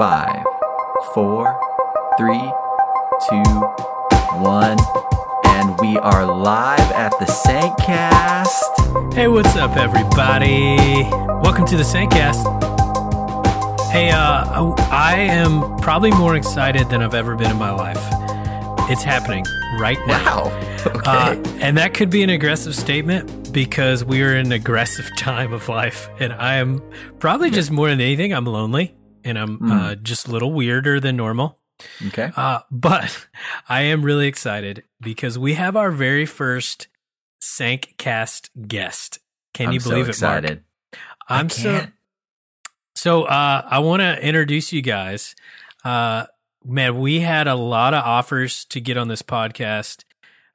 Five, four, three, two, one. And we are live at the Saintcast. Hey, what's up, everybody? Welcome to the Saintcast. Hey, uh, I am probably more excited than I've ever been in my life. It's happening right now. Wow. Okay. Uh, and that could be an aggressive statement because we are in an aggressive time of life. And I am probably just more than anything, I'm lonely and I'm uh, just a little weirder than normal. okay. Uh, but I am really excited because we have our very first Sankcast guest. Can I'm you believe so it, Mark? excited. I I'm so so. Uh, I want to introduce you guys. Uh, man, we had a lot of offers to get on this podcast.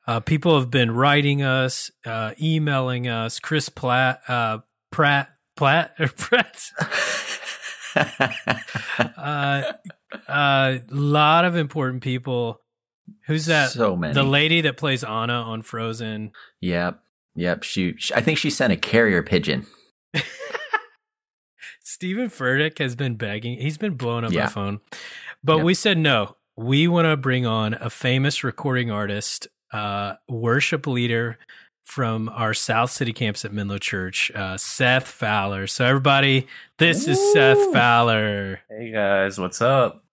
Uh, people have been writing us, uh, emailing us. Chris Platt, uh, Pratt, Platt, or Pratt. uh, a lot of important people. Who's that? So many. The lady that plays Anna on Frozen. Yep. Yep. She, she- I think she sent a carrier pigeon. Steven Furtick has been begging. He's been blowing up Yeah. my phone. But Yep. we said no. We want to bring on a famous recording artist, uh, worship leader from our South City campus at Menlo Church, uh, Seth Fowler. So, everybody, this is Seth Fowler. Hey guys, what's up?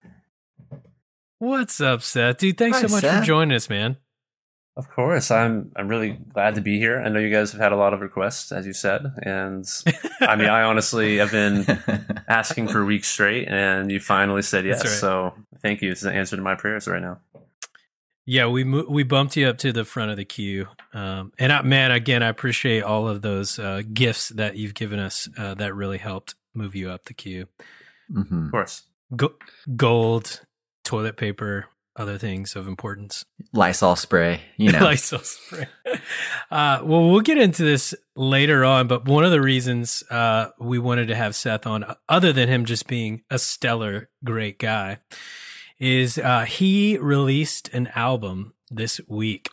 What's up, Seth? Dude, thanks Hi, so much Seth. for joining us, man. Of course, I'm I'm really glad to be here. I know you guys have had a lot of requests, as you said, and I mean, I honestly have been asking for weeks straight, and you finally said yes. Right. So thank you. It's an answer to my prayers right now. Yeah, we mo- we bumped you up to the front of the queue, um, and I, man, again, I appreciate all of those uh, gifts that you've given us. Uh, that really helped move you up the queue. Mhm. Of course. Go- gold, toilet paper, other things of importance. Lysol spray. You know. Lysol spray. Uh, well, we'll get into this later on, but one of the reasons uh, we wanted to have Seth on, other than him just being a stellar, great guy, is uh, he released an album this week.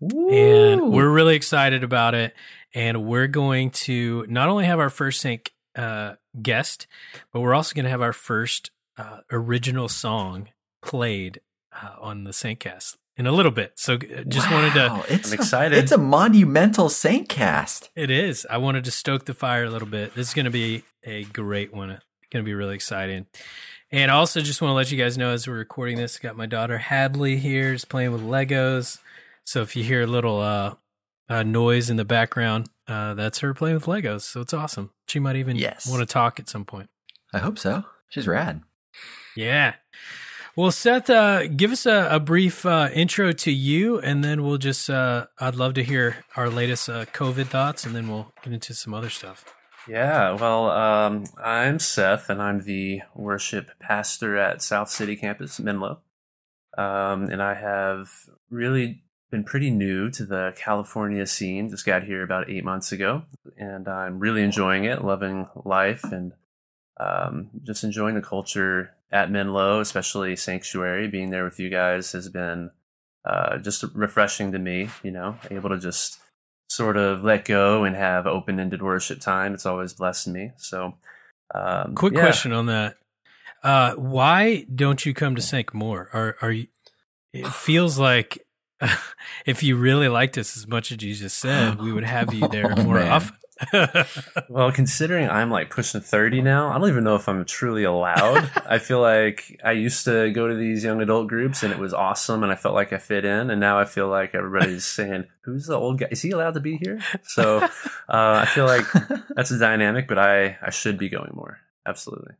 and we're really excited about it. And we're going to not only have our first sync uh, guest, but we're also going to have our first uh, original song played uh, on the Saintcast in a little bit. So uh, just wanted to. It's I'm a- excited. it's a monumental Saintcast. It is. I wanted to stoke the fire a little bit. This is going to be a great one. It's going to be really exciting. And I also just want to let you guys know as we're recording this, I got my daughter Hadley here, is playing with Legos. So if you hear a little uh, uh, noise in the background, uh, that's her playing with Legos. So it's awesome. She might even Yes. want to talk at some point. I hope so. She's rad. Yeah. Well, Seth, uh, give us a, a brief uh, intro to you, and then we'll just, uh, I'd love to hear our latest uh, COVID thoughts, and then we'll get into some other stuff. Yeah. Well, um, I'm Seth, and I'm the worship pastor at South City Campus, Menlo. Um, and I have really been pretty new to the California scene. Just got here about eight months ago, and I'm really enjoying it, loving life, and um, just enjoying the culture at Menlo, especially Sanctuary. Being there with you guys has been uh, just refreshing to me. You know, able to just sort of let go and have open-ended worship time. It's always blessed me. So, um, Quick yeah. question on that. Uh, why don't you come to Sync more? Are are you? It feels like if you really liked us as much as you just said, we would have you there Oh, more man. often. Well, considering I'm like pushing 30 now, I don't even know if I'm truly allowed. I feel like I used to go to these young adult groups and it was awesome and I felt like I fit in. And now I feel like everybody's saying, Who's the old guy? Is he allowed to be here? So uh, I feel like that's a dynamic, but I, I should be going more. Absolutely.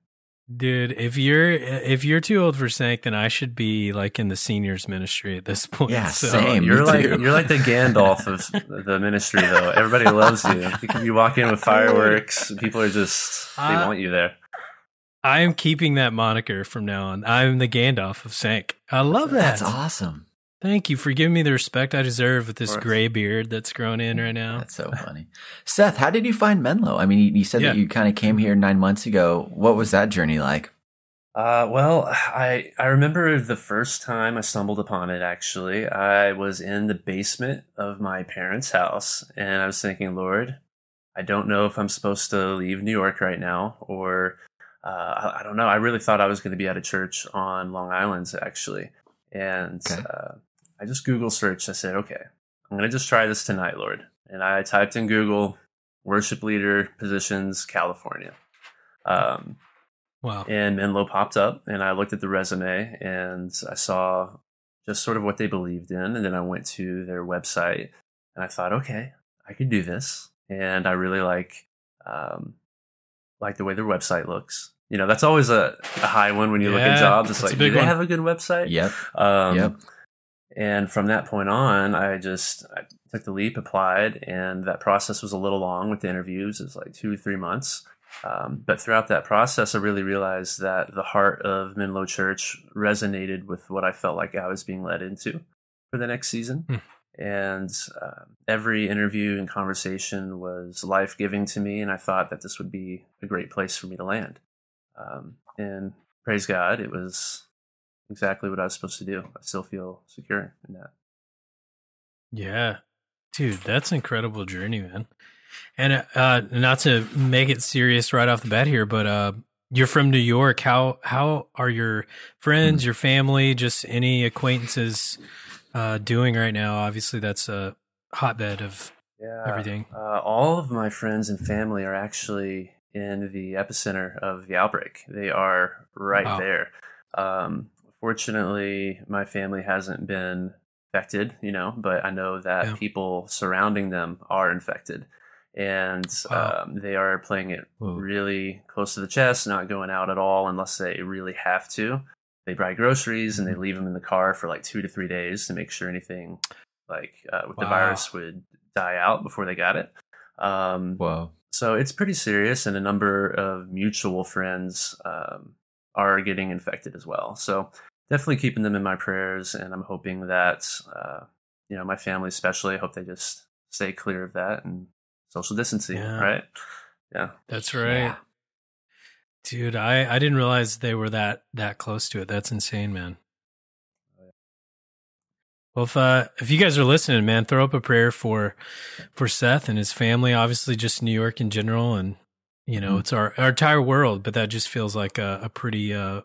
Dude, if you're if you're too old for Sank, then I should be like in the seniors ministry at this point. Yeah, So- same. You're like too. you're like the Gandalf of the ministry, though. Everybody loves you. You, can, you walk in with fireworks. People are just they Uh, want you there. I am keeping that moniker from now on. I'm the Gandalf of Sank. I love that. That's awesome. Thank you for giving me the respect I deserve with this gray beard that's growing in right now. That's so funny. Seth, how did you find Menlo? I mean, you, you said Yeah. that you kind of came here nine months ago. What was that journey like? Uh, well, I I remember the first time I stumbled upon it. Actually, I was in the basement of my parents' house, and I was thinking, Lord, I don't know if I'm supposed to leave New York right now, or uh, I, I don't know. I really thought I was going to be at a church on Long Island actually, and Okay. uh, I just Google searched. I said, okay, I'm going to just try this tonight, Lord. And I typed in Google worship leader positions California. Um, Wow. and Menlo popped up, and I looked at the resume and I saw just sort of what they believed in, and then I went to their website and I thought, okay, I could do this, and I really like um, like the way their website looks. You know, that's always a, a high one when you look at jobs. It's like, do big they one. have a good website? Yep. Um, Yep. And from that point on, I just I took the leap, applied, and that process was a little long with the interviews. It was like two, three months. Um, but throughout that process, I really realized that the heart of Menlo Church resonated with what I felt like I was being led into for the next season. Hmm. And uh, every interview and conversation was life giving to me, and I thought that this would be a great place for me to land. Um, and praise God, it was exactly what I was supposed to do. I still feel secure in that. Yeah. Dude, that's an incredible journey, man. And uh not to make it serious right off the bat here, but uh you're from New York. How how are your friends, your family, just any acquaintances uh doing right now? Obviously that's a hotbed of Yeah. everything. Uh, all of my friends and family are actually in the epicenter of the outbreak. They are right Wow. there. Um, fortunately, my family hasn't been infected, you know, but I know that Yeah. people surrounding them are infected. And Wow. um, they are playing it Whoa. really close to the chest, not going out at all unless they really have to. They buy groceries and they leave them in the car for like two to three days to make sure anything like uh, with the virus would die out before they got it. Um, Whoa. so it's pretty serious, and a number of mutual friends um, are getting infected as well. So definitely keeping them in my prayers, and I'm hoping that uh, you know my family, especially, I hope they just stay clear of that and social distancing. Yeah. Right? Yeah. That's right. Yeah. Dude, I I didn't realize they were that that close to it. That's insane, man. Well, if uh, if you guys are listening, man, throw up a prayer for for Seth and his family. Obviously, just New York in general, and you know, Mhm. it's our our entire world. But that just feels like a, a pretty, uh,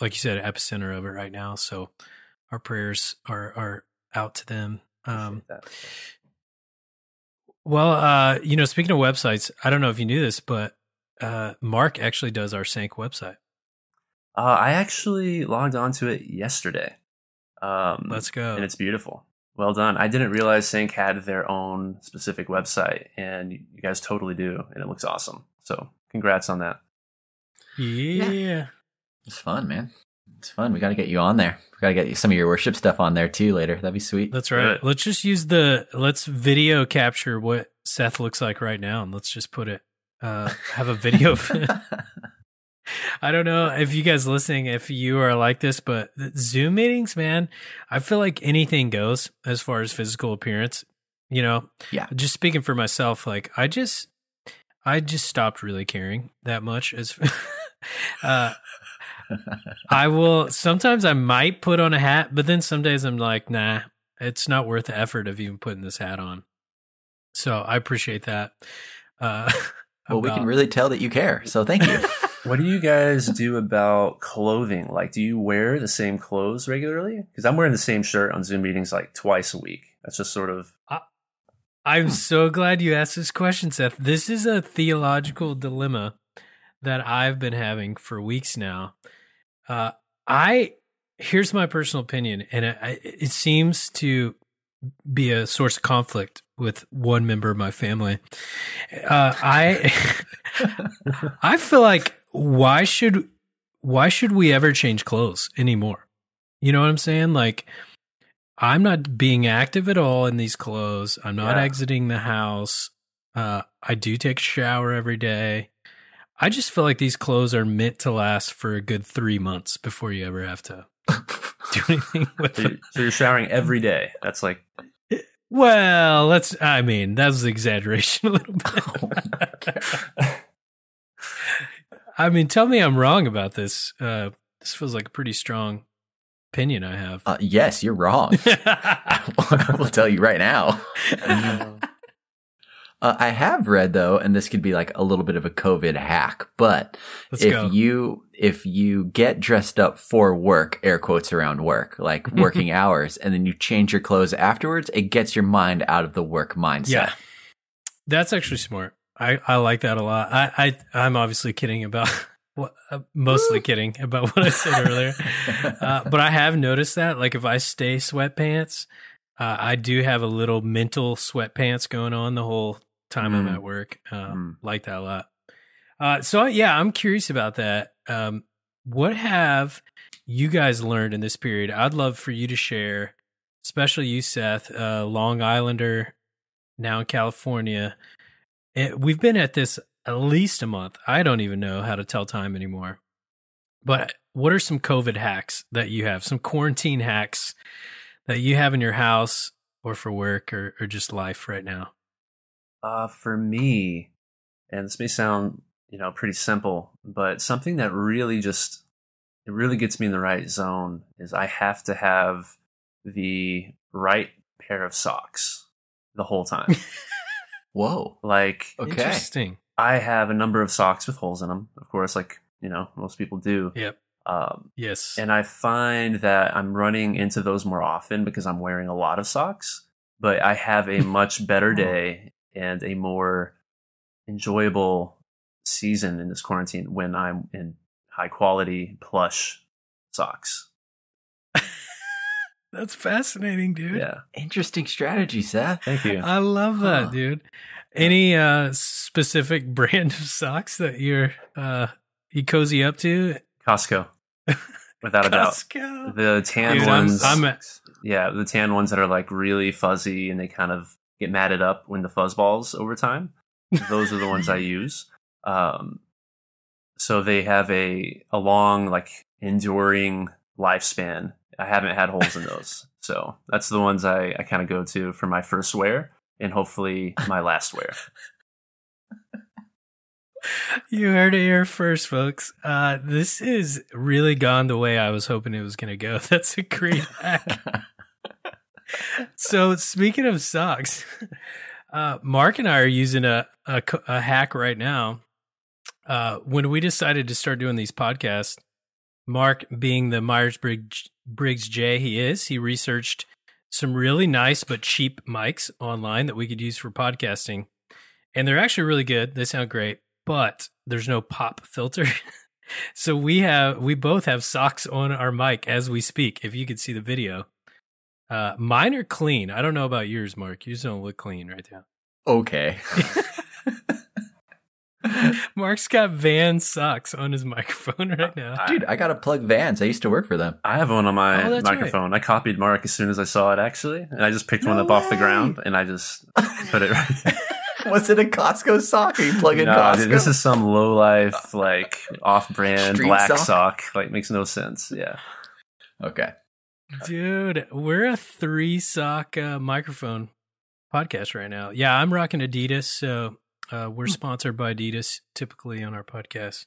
like you said, epicenter of it right now. So our prayers are are out to them. Um, well, uh, you know, speaking of websites, I don't know if you knew this, but uh, Mark actually does our Sank website. Uh, I actually logged onto it yesterday. Um, Let's go. and it's beautiful. Well done. I didn't realize Sync had their own specific website, and you guys totally do, and it looks awesome. So, congrats on that. yeah. It's fun, man. It's fun. We got to get you on there. We got to get you some of your worship stuff on there too later. That'd be sweet. That's right. Good. Let's just use the let's video capture what Seth looks like right now, and let's just put it. Uh, have a video. of it. I don't know if you guys listening, if you are like this, but the Zoom meetings, man, I feel like anything goes as far as physical appearance. You know, Yeah. Just speaking for myself, like I just, I just stopped really caring that much. As, uh, I will sometimes I might put on a hat, but then some days I'm like, nah, it's not worth the effort of even putting this hat on. So I appreciate that. Uh, well, we can really tell that you care. So thank you. What do you guys do about clothing? Like, do you wear the same clothes regularly? Because I'm wearing the same shirt on Zoom meetings like twice a week. That's just sort of I'm so glad you asked this question, Seth. This is a theological dilemma that I've been having for weeks now. Uh, I here's my personal opinion, and it, it seems to be a source of conflict with one member of my family. Uh, I I feel like why should why should we ever change clothes anymore? You know what I'm saying? Like I'm not being active at all in these clothes. I'm not Yeah. exiting the house. Uh, I do take a shower every day. I just feel like these clothes are meant to last for a good three months before you ever have to do anything with so, them. so you're showering every day. That's like Well, let's. I mean, that was exaggeration a little Oh bit. I mean, tell me I'm wrong about this. Uh, this feels like a pretty strong opinion I have. uh, yes, you're wrong. I will tell you right now. Uh, I have read though, and this could be like a little bit of a COVID hack, but Let's if go. you if you get dressed up for work, air quotes around work, like working hours, and then you change your clothes afterwards, it gets your mind out of the work mindset. Yeah. That's actually smart. I, I like that a lot. I, I I'm obviously kidding about what uh, mostly kidding about what I said earlier. Uh, but I have noticed that like if I stay sweatpants, uh, I do have a little mental sweatpants going on the whole time I'm Mm. at work. Uh, Mm. Like that a lot. Uh, so yeah, I'm curious about that. Um, what have you guys learned in this period? I'd love for you to share, especially you, Seth, uh, Long Islander, now in California. It, we've been at this at least a month. I don't even know how to tell time anymore. But what are some COVID hacks that you have? Some quarantine hacks that you have in your house or for work or, or just life right now? Uh, for me, and this may sound, you know, pretty simple, but something that really just it really gets me in the right zone is I have to have the right pair of socks the whole time. Whoa. like Okay. Interesting. I have a number of socks with holes in them, of course, like you know most people do. Yep. Um, Yes. and I find that I'm running into those more often because I'm wearing a lot of socks. But I have a much better day and a more enjoyable season in this quarantine when I'm in high quality plush socks. That's fascinating, dude. Yeah, Interesting strategy, Seth. thank you. I love that, Huh. dude. Any uh specific brand of socks that you're uh you cozy up to? Costco, without a doubt. Costco. The tan Dude, I'm- ones, I'm a- yeah, the tan ones that are like really fuzzy and they kind of get matted up when the fuzz balls over time. Those are the ones I use. Um, so they have a a long, like enduring lifespan. I haven't had holes in those, so that's the ones I I kind of go to for my first wear and hopefully my last wear. You heard it here first, folks. Uh, this is really gone the way I was hoping it was going to go. That's a great hack. so, speaking of socks, uh, Mark and I are using a, a, a hack right now. Uh, when we decided to start doing these podcasts, Mark, being the Myers Briggs, Briggs J he is, he researched some really nice but cheap mics online that we could use for podcasting. And they're actually really good. They sound great, but there's no pop filter. so we have we both have socks on our mic as we speak, if you could see the video. Uh mine are clean. I don't know about yours, Mark. Yours don't look clean right now. okay. Mark's got van socks on his microphone right now. Dude, I got to plug Vans. I used to work for them. I have one on my Oh, that's right. microphone. I copied Mark as soon as I saw it, actually, and I just picked one No up off the ground and I just put it right there. Was it a Costco sock? Or you plug in No, Costco? dude, this is some low life, like off brand black sock? sock. Like makes no sense. Yeah. okay. Dude, we're a three sock uh, microphone podcast right now. Yeah, I'm rocking Adidas, so uh, we're sponsored by Adidas typically on our podcast.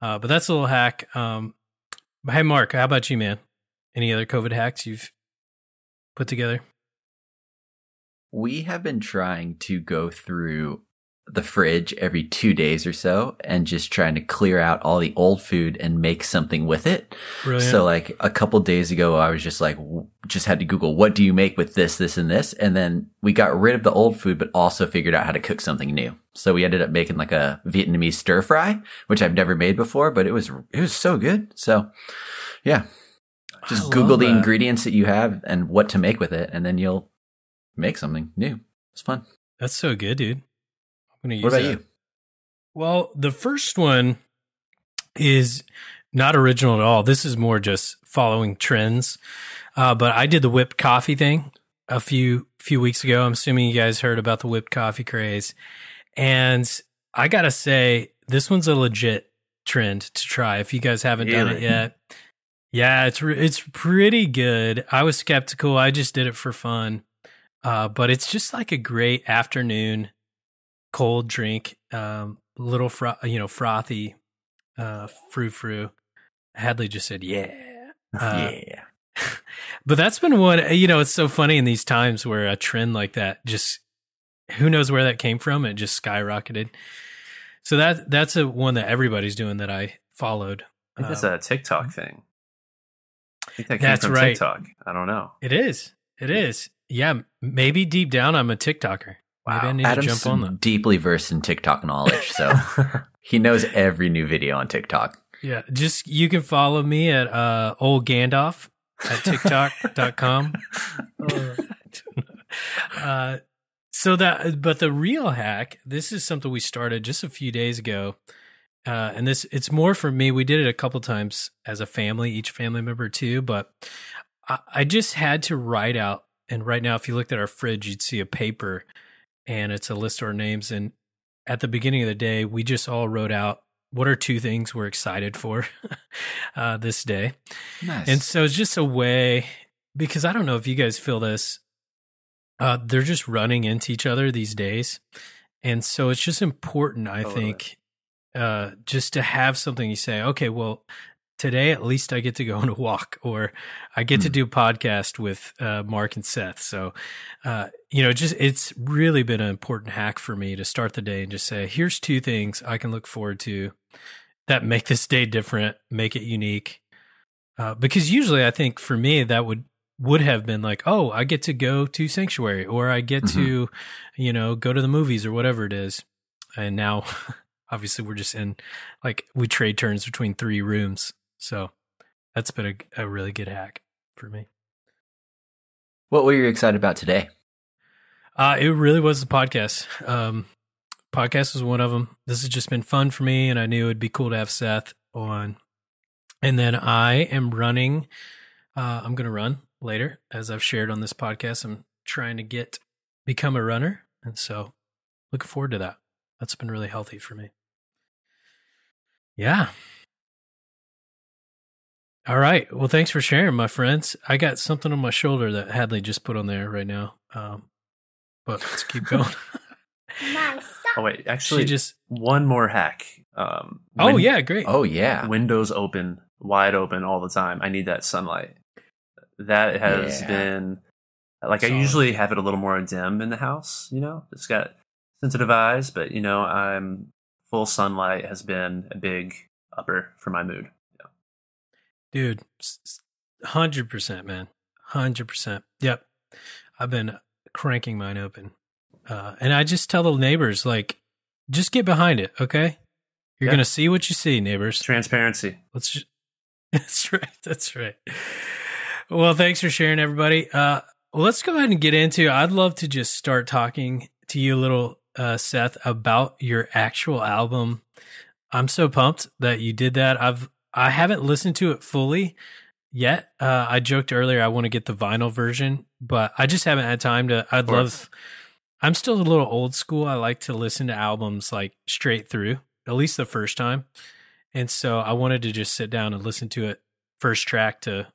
Uh, but that's a little hack. Um, hey, Mark, how about you, man? Any other COVID hacks you've put together? We have been trying to go through the fridge every two days or so and just trying to clear out all the old food and make something with it. Brilliant. So like a couple days ago, I was just like, w- just had to Google, what do you make with this, this, and this? And then we got rid of the old food, but also figured out how to cook something new. So we ended up making like a Vietnamese stir fry, which I've never made before, but it was, it was so good. So yeah, just Google the that. ingredients that you have and what to make with it. And then you'll make something new. It's fun. That's so good, dude. I'm gonna use What about that. you? Well, the first one is not original at all. This is more just following trends. Uh, but I did the whipped coffee thing a few few weeks ago. I'm assuming you guys heard about the whipped coffee craze. And I gotta say, this one's a legit trend to try if you guys haven't done it yet. Yeah, it's re- it's pretty good. I was skeptical. I just did it for fun. Uh, but it's just like a great afternoon cold drink, um, little fro- you know frothy, uh, frou frou. Hadley just said, "Yeah." Uh, yeah. but that's been one. You know, it's so funny in these times where a trend like that just who knows where that came from? It just skyrocketed. So that that's a one that everybody's doing that I followed. I think that's Um, a TikTok thing. I think that came That's from right. TikTok. I don't know. It is. It is. Yeah. Maybe deep down I'm a TikToker. Maybe I Wow. need Adam's to jump on that. deeply versed in TikTok knowledge, so he knows every new video on TikTok. Yeah. Just you can follow me at uh old Gandalf at TikTok.com. uh so that but the real hack, this is something we started just a few days ago. Uh, and this it's more for me. We did it a couple times as a family, each family member too. But I, I just had to write out. And right now, if you looked at our fridge, you'd see a paper, and it's a list of our names. And at the beginning of the day, we just all wrote out what are two things we're excited for uh, this day. Nice. And so it's just a way because I don't know if you guys feel this. Uh, they're just running into each other these days, and so it's just important. I think uh, just to have something you say. Okay, well, today at least I get to go on a walk, or I get to Hmm. do a podcast with uh, Mark and Seth. So, uh, you know, just it's really been an important hack for me to start the day and just say, here's two things I can look forward to that make this day different, make it unique. Uh, because usually I think for me that would would have been like, oh, I get to go to sanctuary or I get to, you know, go to the movies or whatever it is. And now obviously we're just in like we trade turns between three rooms. So that's been a, a really good hack for me. what were you excited about today? Uh, it really was the podcast. Um, podcast was one of them. This has just been fun for me, and I knew it'd be cool to have Seth on. And then I am running. Uh, I'm going to run later, as I've shared on this podcast. I'm trying to get become a runner, and so looking forward to that. That's been really healthy for me. Yeah. All right. Well, thanks for sharing, my friends. I got something on my shoulder that Hadley just put on there right now. Um, but let's keep going. Oh wait, she actually, just. one more hack. Um, Oh win- yeah, great. Oh yeah. windows open, wide open all the time. I need that sunlight. That has Yeah. been like I usually have it a little more dim in the house. You know, it's got sensitive eyes, but you know, I'm full sunlight has been a big upper for my mood. Dude hundred percent man. Hundred percent. Yep. I've been cranking mine open. Uh and i just tell the neighbors like just get behind it okay? You're Yeah. gonna see what you see neighbors. Transparency. let's just that's right that's right. Well thanks for sharing everybody. Uh well, let's go ahead and get into i'd love to just start talking to you a little uh seth about your actual album. I'm so pumped that you did that. I've i haven't listened to it fully yet uh i joked earlier i want to get the vinyl version but i just haven't had time to i'd love i'm still a little old school i like to listen to albums like straight through at least the first time and so i wanted to just sit down and listen to it first track to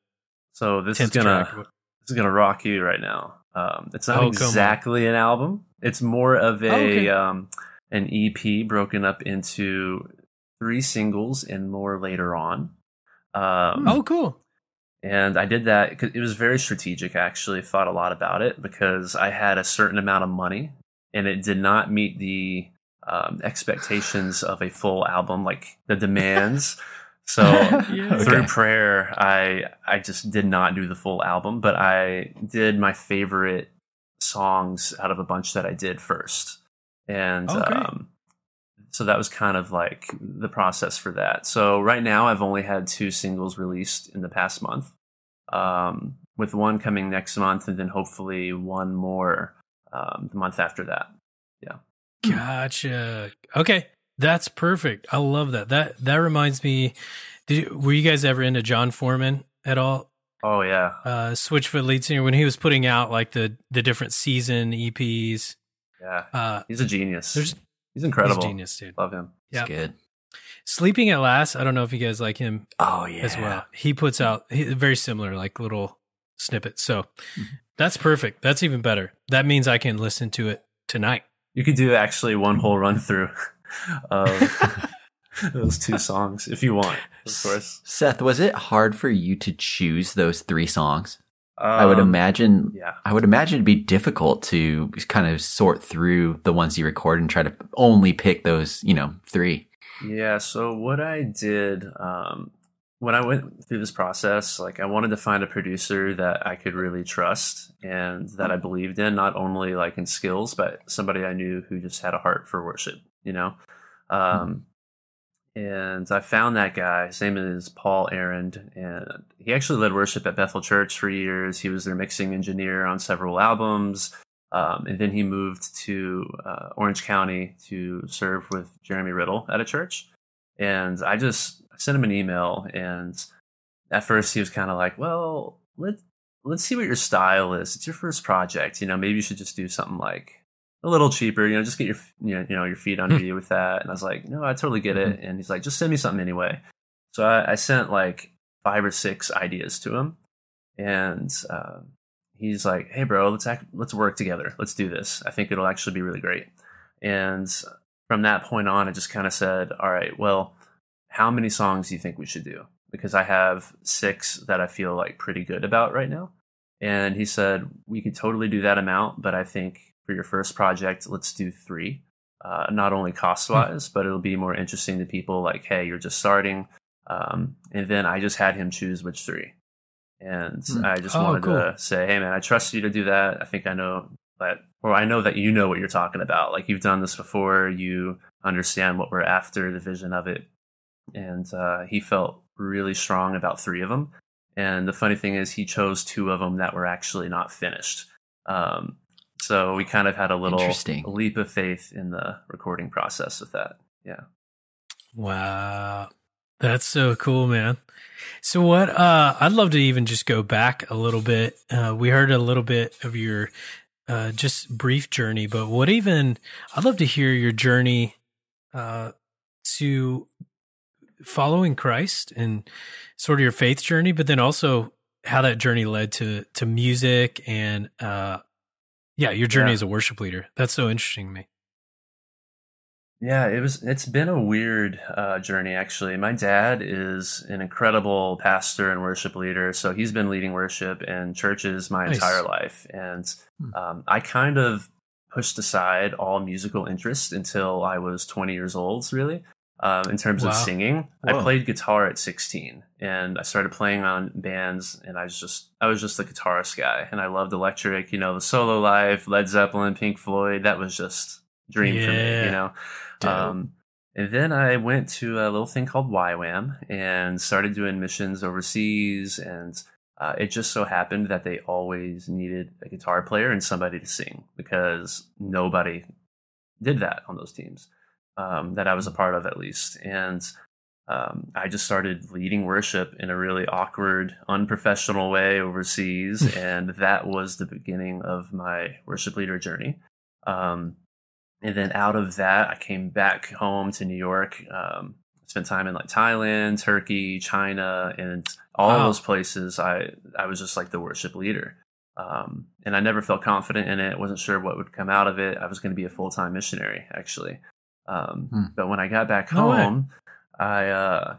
So this is gonna track this is gonna rock you right now. Um, it's not Oh, exactly an album. It's more of a Oh, okay. um, an EP broken up into three singles and more later on. Um, oh cool And I did that because it was very strategic. I actually thought a lot about it because I had a certain amount of money and it did not meet the um, expectations of a full album, like the demands. So Yeah. through Okay. prayer, I I just did not do the full album, but I did my favorite songs out of a bunch that I did first, and Oh, um, so that was kind of like the process for that. So right now, I've only had two singles released in the past month, um, with one coming next month, and then hopefully one more um, the month after that. Yeah. Gotcha. Okay, that's perfect. I love that. That that reminds me. Did you, were you guys ever into Jon Foreman at all? Oh yeah, Uh, Switchfoot lead singer when he was putting out like the the different season EPs. yeah, Uh, he's a genius. there's he's incredible. he's genius, dude. Love him. It's Yeah. good. Sleeping at Last. I don't know if you guys like him Oh yeah. as well. He puts out he, very similar, like little snippets. So Mm-hmm. that's perfect. That's even better. That means I can listen to it tonight. You could do actually one whole run through of those two songs if you want, of course. Seth, was it hard for you to choose those three songs? I would Um, imagine. Yeah. I would imagine it'd be difficult to kind of sort through the ones you record and try to only pick those, you know, three. Yeah, so what I did um, when I went through this process, like I wanted to find a producer that I could really trust and that I believed in, not only like in skills, but somebody I knew who just had a heart for worship, you know? Um, and I found that guy. His name is Paul Arend, and he actually led worship at Bethel Church for years. He was their mixing engineer on several albums. Um, and then he moved to uh, Orange County to serve with Jeremy Riddle at a church. And I just sent him an email, and at first he was kind of like, "Well, let let's see what your style is. It's your first project, you know. Maybe you should just do something like a little cheaper, you know, just get your you know, you know your feet under you with that." And I was like, "No, I totally get it." And he's like, "Just send me something anyway." So I, I sent like five or six ideas to him, and uh, he's like, "Hey, bro, let's act, let's work together. Let's do this. I think it'll actually be really great." And from that point on, I just kind of said, "All right, well, how many songs do you think we should do?" Because I have six that I feel like pretty good about right now. And he said, "We could totally do that amount, but I think for your first project, let's do three. Uh, not only cost wise, but it'll be more interesting to people. Like, hey, you're just starting." Um, and then I just had him choose which three and Hmm. I just Oh, wanted cool. to say, hey man, I trust you to do that. I think I know that, or I know that you know what you're talking about. Like you've done this before, you understand what we're after, the vision of it, and uh, he felt really strong about three of them. And the funny thing is, he chose two of them that were actually not finished. Um, so we kind of had a little leap of faith in the recording process with that. Yeah. Wow. That's so cool, man. So what uh I'd love to even just go back a little bit. Uh we heard a little bit of your uh just brief journey, but what even I'd love to hear your journey uh to following Christ and sort of your faith journey, but then also how that journey led to to music and uh yeah, your journey Yeah. as a worship leader. That's so interesting to me. Yeah, it was. It's been a weird uh, journey, actually. My dad is an incredible pastor and worship leader, so he's been leading worship in churches my Nice. entire life, and Hmm. um, I kind of pushed aside all musical interest until I was 20 years old. Really, um, in terms Wow. of singing, I played guitar at 16, and I started playing on bands, and I was just I was just a guitarist guy, and I loved electric, you know, the solo life, Led Zeppelin, Pink Floyd. That was just dream for me, you know. Um, and then I went to a little thing called YWAM and started doing missions overseas. And uh, it just so happened that they always needed a guitar player and somebody to sing because nobody did that on those teams um, that I was a part of, at least. And um, I just started leading worship in a really awkward, unprofessional way overseas. and that was the beginning of my worship leader journey. Um, and then out of that, I came back home to New York. Um, spent time in like Thailand, Turkey, China, and all Wow. those places. I I was just like the worship leader, um, and I never felt confident in it. wasn't sure what would come out of it. I was going to be a full time missionary, actually. Um, Hmm. But when I got back No way. home, I uh,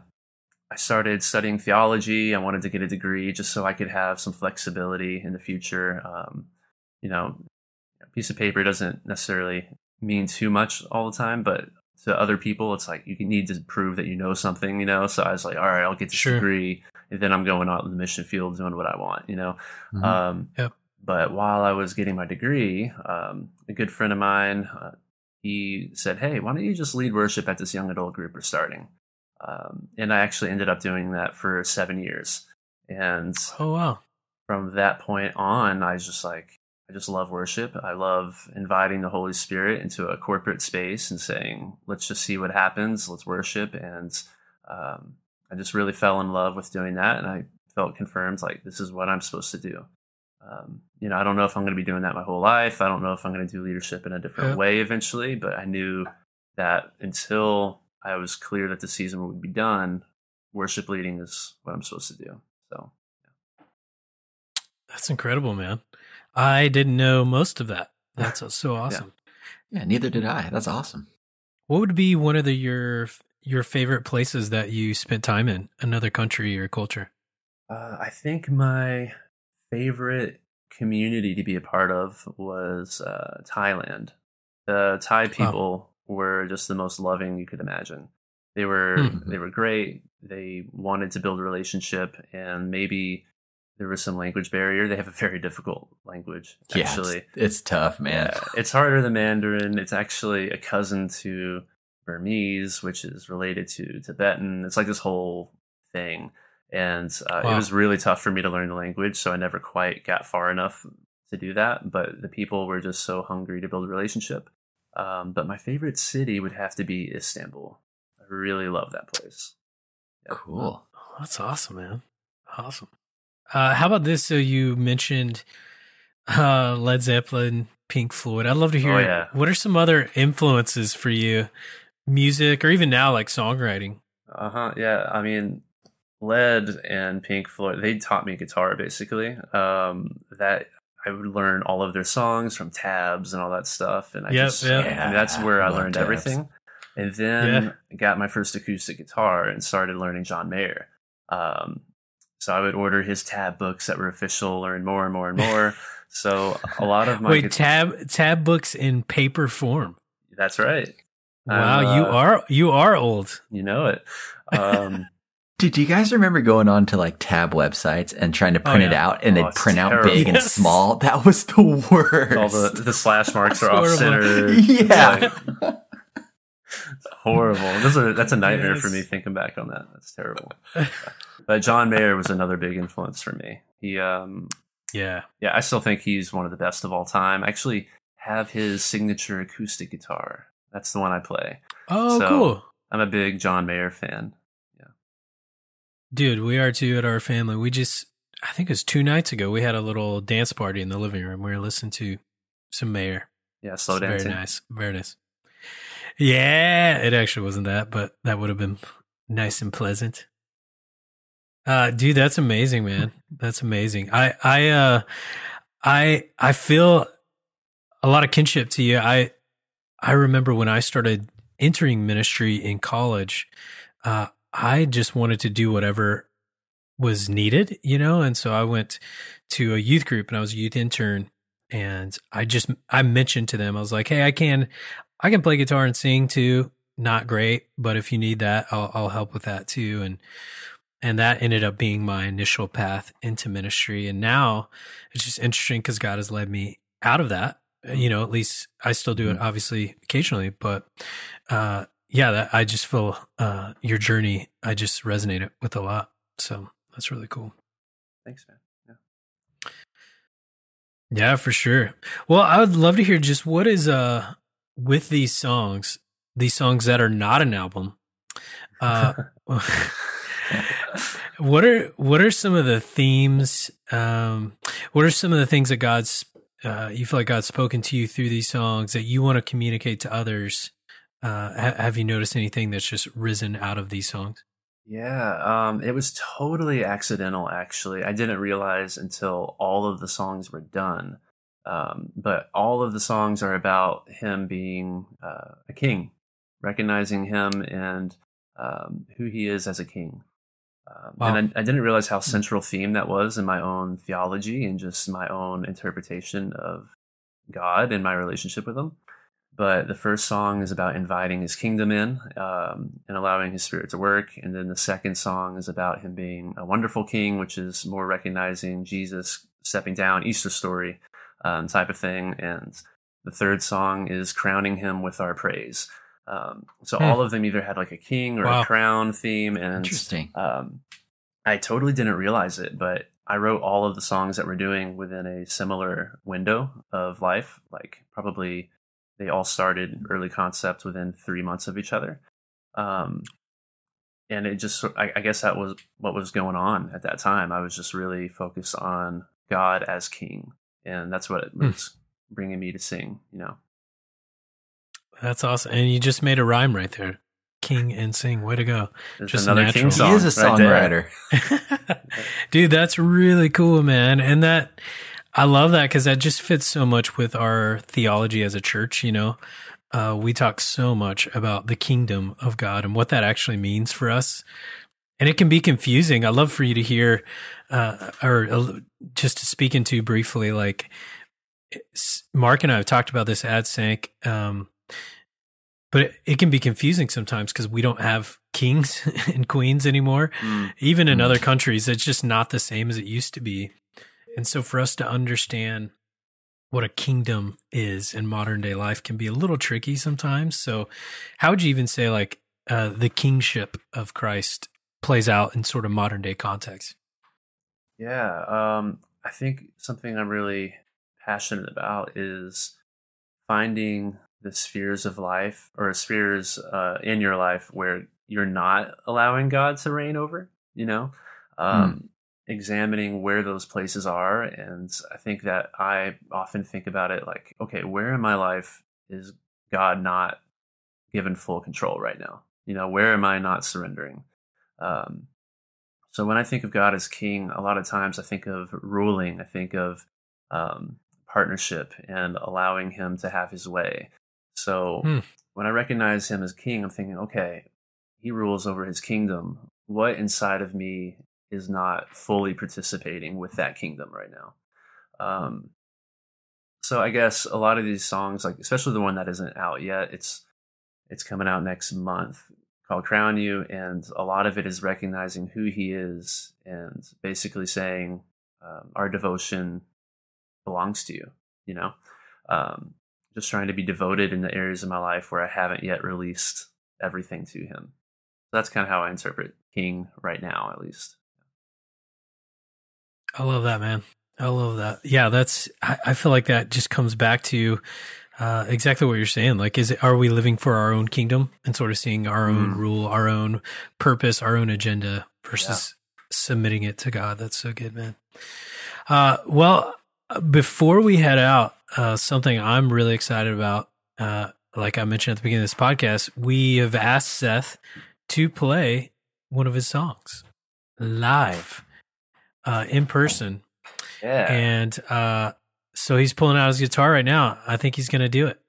I started studying theology. I wanted to get a degree just so I could have some flexibility in the future. Um, you know, a piece of paper doesn't necessarily mean too much all the time, but to other people, it's like you need to prove that you know something, you know. So I was like, all right, I'll get this Sure. degree, and then I'm going out in the mission field doing what I want, you know. Mhm. Um, Yep. But while I was getting my degree, um, a good friend of mine, uh, he said, "Hey, why don't you just lead worship at this young adult group we're starting?" Um, and I actually ended up doing that for seven years, and Oh wow. from that point on, I was just like, I just love worship. I love inviting the Holy Spirit into a corporate space and saying, let's just see what happens. Let's worship. And um, I just really fell in love with doing that. And I felt confirmed like, this is what I'm supposed to do. Um, you know, I don't know if I'm going to be doing that my whole life. I don't know if I'm going to do leadership in a different Yeah. way eventually, but I knew that until I was clear that the season would be done, worship leading is what I'm supposed to do. So. That's incredible, man. I didn't know most of that. That's so awesome. yeah, neither did I. That's awesome. What would be one of the your your favorite places that you spent time in, another country or culture? Uh, I think my favorite community to be a part of was uh, Thailand. The Thai people wow. were just the most loving you could imagine. They were mm-hmm. they were great. They wanted to build a relationship, and maybe there was some language barrier. They have a very difficult language. Actually, yeah, it's, it's tough, man. Yeah, it's harder than Mandarin. It's actually a cousin to Burmese, which is related to Tibetan. It's like this whole thing, and uh, wow. it was really tough for me to learn the language. So I never quite got far enough to do that. But the people were just so hungry to build a relationship. Um, but my favorite city would have to be Istanbul. I really love that place. Cool. Oh, that's awesome, man. Awesome. Uh, how about this? So you mentioned uh, Led Zeppelin, Pink Floyd. I'd love to hear. Oh, yeah. What are some other influences for you, music, or even now like songwriting? Uh huh. Yeah. I mean, Led and Pink Floyd. They taught me guitar basically. Um, that I would learn all of their songs from tabs and all that stuff, and I yep, just yep. I mean, that's where I, I learned tabs. everything. And then yeah. got my first acoustic guitar and started learning John Mayer. Um, so I would order his tab books that were official, learn more and more and more. so a lot of my wait guitar- tab tab books in paper form. That's right. Wow, uh, you are you are old. You know it. Um, Did you guys remember going on to like tab websites and trying to oh, print oh, yeah. it out and oh, they'd print terrible. out big yes. and small? That was the worst. All the, the slash marks are off center. Yeah. Like, horrible. That's a, that's a nightmare yes. for me thinking back on that. That's terrible. but John Mayer was another big influence for me. He, um, yeah, yeah, I still think he's one of the best of all time. I actually have his signature acoustic guitar. That's the one I play. Oh, so cool. I'm a big John Mayer fan. Dude, we are too at our family. We just, I think it was two nights ago, we had a little dance party in the living room. We were listening to some Mayer. Yeah, slow dancing. Very nice. Very nice. Yeah, it actually wasn't that, but that would have been nice and pleasant. Uh, dude, that's amazing, man. That's amazing. I, I, uh, I, I feel a lot of kinship to you. I, I remember when I started entering ministry in college, uh, I just wanted to do whatever was needed, you know? And so I went to a youth group and I was a youth intern and I just I mentioned to them I was like, "Hey, I can I can play guitar and sing too. Not great, but if you need that, I'll, I'll help with that too. And and that ended up being my initial path into ministry. And now it's just interesting because God has led me out of that. You know, at least I still do it, mm-hmm. obviously, occasionally, but uh, yeah, that, I just feel uh, your journey. I just resonated with a lot. So that's really cool. Thanks, man. Yeah. Yeah, for sure. Well, I would love to hear just what is uh with these songs, these songs that are not an album, uh, what are what are some of the themes? Um, what are some of the things that God's uh, you feel like God's spoken to you through these songs that you want to communicate to others? Uh, ha- have you noticed anything that's just risen out of these songs? Yeah, um, it was totally accidental. Actually, I didn't realize until all of the songs were done um, but all of the songs are about him being uh, a king, recognizing him and um, who he is as a king. Um, wow. And I, I, didn't realize how central theme that was in my own theology and just my own interpretation of God and my relationship with Him. But the first song is about inviting His kingdom in um, and allowing His Spirit to work. And then the second song is about Him being a wonderful King, which is more recognizing Jesus stepping down, Easter story, um, type of thing. And the third song is crowning him with our praise. Um, so hmm. all of them either had like a king or wow. a crown theme. And interesting. Um, I totally didn't realize it, but I wrote all of the songs that we're doing within a similar window of life. Like probably they all started early concept within three months of each other. Um, and it just, I, I guess that was what was going on at that time. I was just really focused on God as king and that's what it hmm. was mm. bringing me to sing. You know, that's awesome. And you just made a rhyme right there. King and sing. Way to go. There's just another natural. King song. He is a songwriter. Right Dude, that's really cool, man. And that, I love that because that just fits so much with our theology as a church, you know? Uh, we talk so much about the kingdom of God and what that actually means for us. and it can be confusing. I love for you to hear, uh, or uh, just to speak into briefly, like Mark and I have talked about this ad sync, um, but it, it, can be confusing sometimes because we don't have kings and queens anymore. Mm. Even in mm. other countries, it's just not the same as it used to be. And so, for us to understand what a kingdom is in modern day life can be a little tricky sometimes. So, how would you even say like uh, the kingship of Christ plays out in sort of modern day context? Yeah, um, I think something I'm really passionate about is finding the spheres of life or spheres uh, in your life where you're not allowing God to reign over. You know, um, mm examining where those places are. And I think that I often think about it like, okay, where in my life is God not given full control right now? You know, where am I not surrendering? Um, so when I think of God as king, a lot of times I think of ruling, I think of um, partnership and allowing him to have his way. So hmm. when I recognize him as king, I'm thinking, okay, he rules over his kingdom. What inside of me is not fully participating with that kingdom right now. Um, so I guess a lot of these songs, like especially the one that isn't out yet, it's it's coming out next month called Crown You, and a lot of it is recognizing who He is and basically saying um, our devotion belongs to you. You know, um, just trying to be devoted in the areas of my life where I haven't yet released everything to Him. that's kind of how I interpret King right now, at least. I love that, man. I love that. Yeah, that's. I, I feel like that just comes back to uh, exactly what you're saying. Like, is it are we living for our own kingdom and sort of seeing our mm. own rule, our own purpose, our own agenda versus yeah. submitting it to God? That's so good, man. Uh, well, before we head out, uh, something I'm really excited about. Uh, like I mentioned at the beginning of this podcast, we have asked Seth to play one of his songs live uh, in person. Yeah. And uh, so he's pulling out his guitar right now. I think he's going to do it.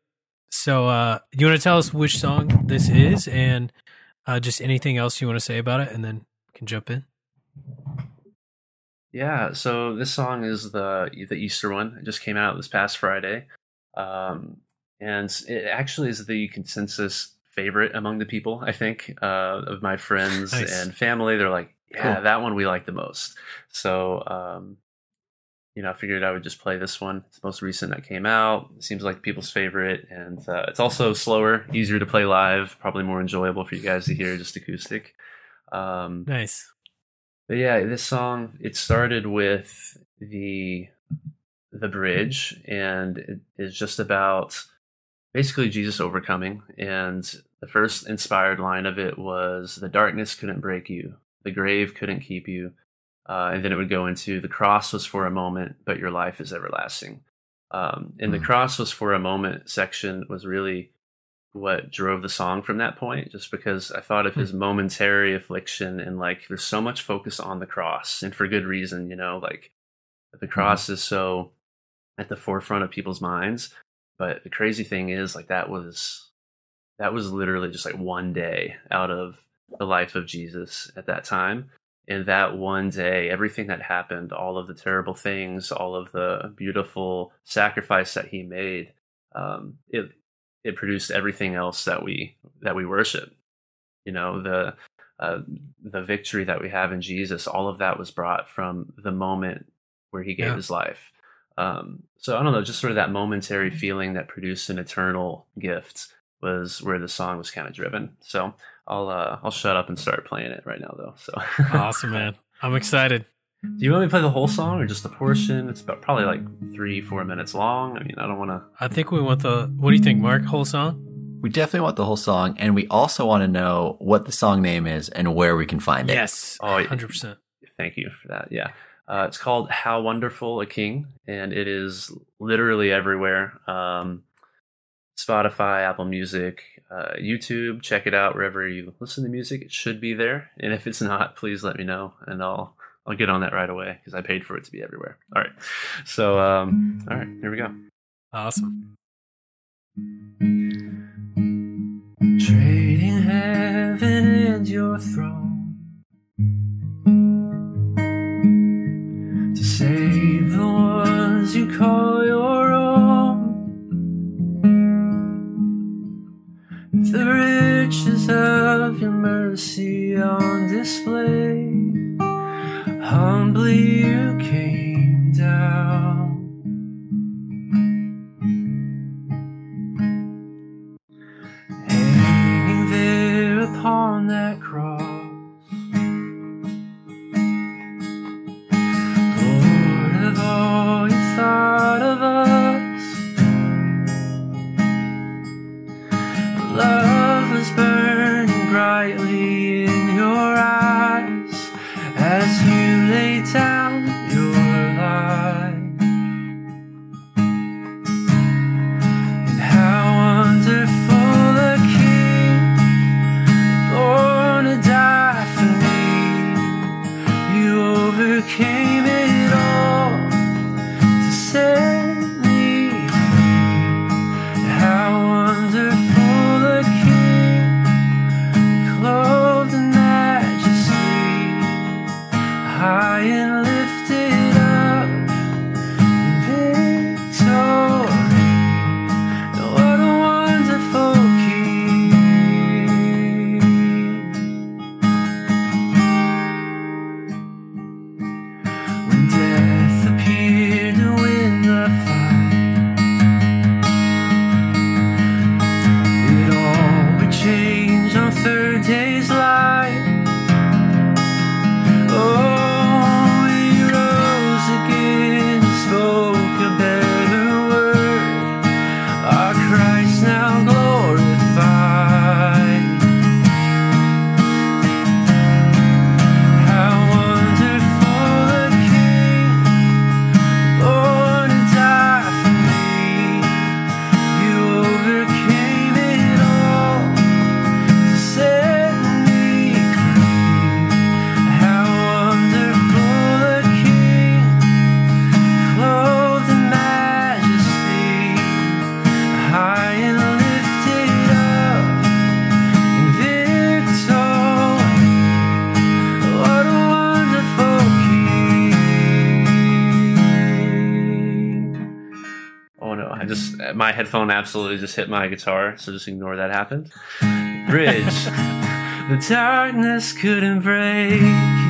So, uh, you want to tell us which song this is and uh, just anything else you want to say about it, and then can jump in. Yeah, so this song is the the Easter one. It just came out this past Friday, um, and it actually is the consensus favorite among the people. I think uh, of my friends nice. and family. They're like, yeah, cool. that one we like the most. So, um, you know, I figured I would just play this one. It's the most recent that came out. It seems like people's favorite, and uh, it's also slower, easier to play live, probably more enjoyable for you guys to hear just acoustic. Um, nice. But yeah, this song it started with the the bridge, and it is just about basically Jesus overcoming. And the first inspired line of it was, "The darkness couldn't break you, the grave couldn't keep you. Uh, and then it would go into the cross was for a moment, but your life is everlasting. Um, and mm. the hmm. cross was for a moment section was really what drove the song from that point, just because I thought of mm. his momentary affliction and like there's so much focus on the cross and for good reason, you know, like the hmm. cross mm. is so at the forefront of people's minds. But the crazy thing is like that was that was literally just like one day out of the life of Jesus at that time. And that one day, everything that happened, all of the terrible things, all of the beautiful sacrifice that he made, um, it it produced everything else that we that we worship. You know, the uh, the victory that we have in Jesus, all of that was brought from the moment where he gave yeah. his life. Um, so I don't know, just sort of that momentary feeling that produced an eternal gift was where the song was kind of driven. So I'll uh, I'll shut up and start playing it right now though. So awesome, man! I'm excited. Do you want me to play the whole song or just a portion? It's about probably like three, four minutes long. I mean, I don't want to. I think we want the. What do you think, Mark? Whole song? We definitely want the whole song, and we also want to know what the song name is and where we can find it. Yes, oh, hundred percent. Thank you for that. Yeah, uh, it's called "How Wonderful a King," and it is literally everywhere. Um, Spotify, Apple Music, uh, YouTube. Check it out wherever you listen to music. It should be there. And if it's not, please let me know, and I'll I'll get on that right away because I paid for it to be everywhere. All right. So um, all right, here we go. Awesome. Trading heaven and your throne to save the ones you call your own. the riches of your mercy on display. Humbly you came down. phone absolutely just hit my guitar, so just ignore that happened. Bridge. the darkness couldn't break.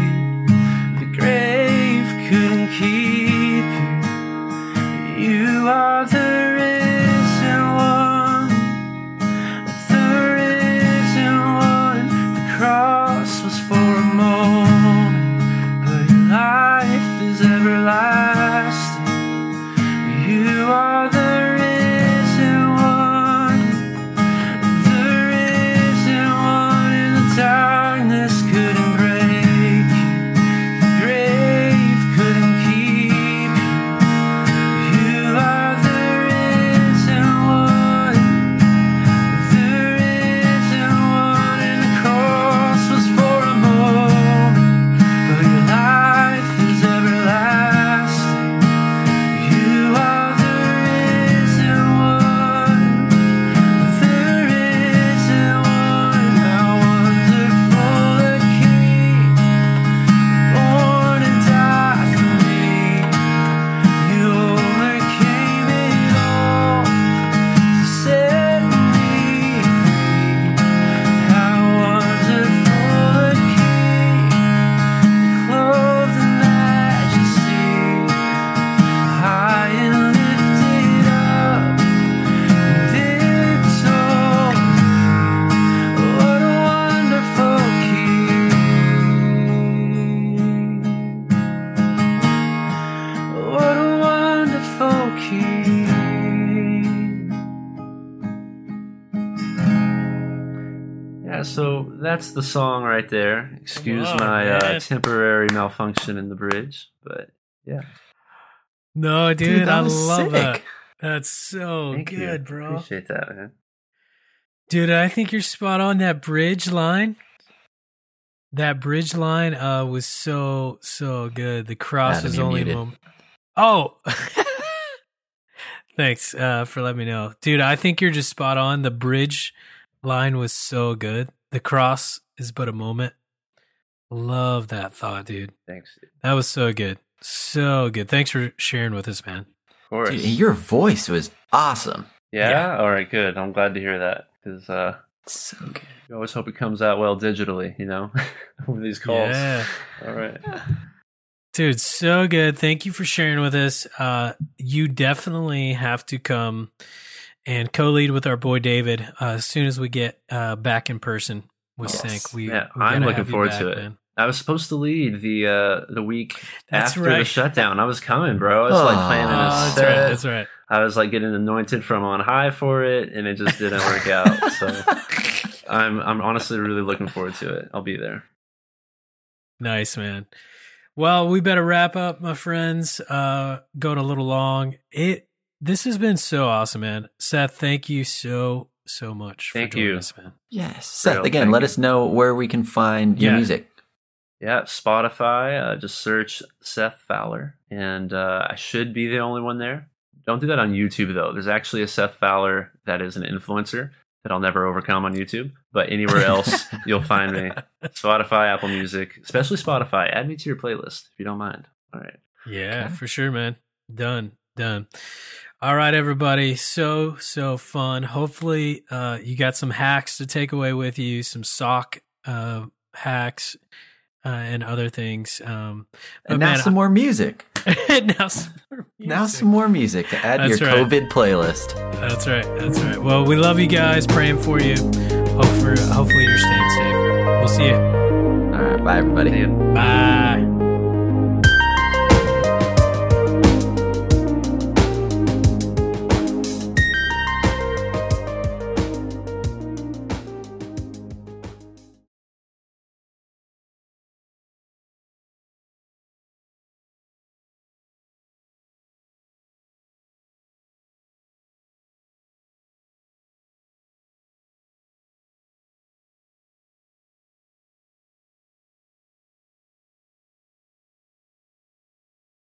the song right there. Excuse my uh, temporary malfunction in the bridge, but yeah. No, dude, dude I love sick. that. That's so Thank good, you. bro. Appreciate that, man. Dude, I think you're spot on that bridge line. That bridge line uh was so so good. The cross Adam, was only moment. Oh. Thanks uh for letting me know. Dude, I think you're just spot on. The bridge line was so good. The cross is but a moment. Love that thought, dude. Thanks. Dude. That was so good. So good. Thanks for sharing with us, man. Of course. Dude, your voice was awesome. Yeah? yeah? All right, good. I'm glad to hear that because uh, so good. You always hope it comes out well digitally, you know, over these calls. Yeah. All right. Dude, so good. Thank you for sharing with us. Uh, you definitely have to come and co lead with our boy David uh, as soon as we get uh, back in person with Yes. Sync. We, Yeah, I'm looking forward back, to it. man. I was supposed to lead the uh, the week That's after right. the shutdown. I was coming, bro. I was like planning Oh, a that's right. That's right. I was like getting anointed from on high for it, and it just didn't work out. So I'm I'm honestly really looking forward to it. I'll be there. Nice, man. Well, we better wrap up, my friends. Uh, going a little long. It this has been so awesome, man. Seth, thank you so so much. Thank for joining you. us, man. Yes. Seth, Real, again, let you. us know where we can find your Yeah. music. Yeah, Spotify. Uh, just search Seth Fowler, and uh, I should be the only one there. Don't do that on YouTube though. There's actually a Seth Fowler that is an influencer that I'll never overcome on YouTube. But anywhere else, you'll find me. Spotify, Apple Music, especially Spotify. Add me to your playlist if you don't mind. All right. Yeah, Okay. for sure, man. Done, done. All right, everybody. So so fun. Hopefully, uh, you got some hacks to take away with you. Some sock uh, hacks uh, and other things. Um, but And now man, some more music. now some more Now music. some more music to add to your right. COVID playlist. That's right. That's right. Well, we love you guys. Praying for you. Hope for, hopefully you're staying safe. We'll see you. All right. Bye, everybody. Bye.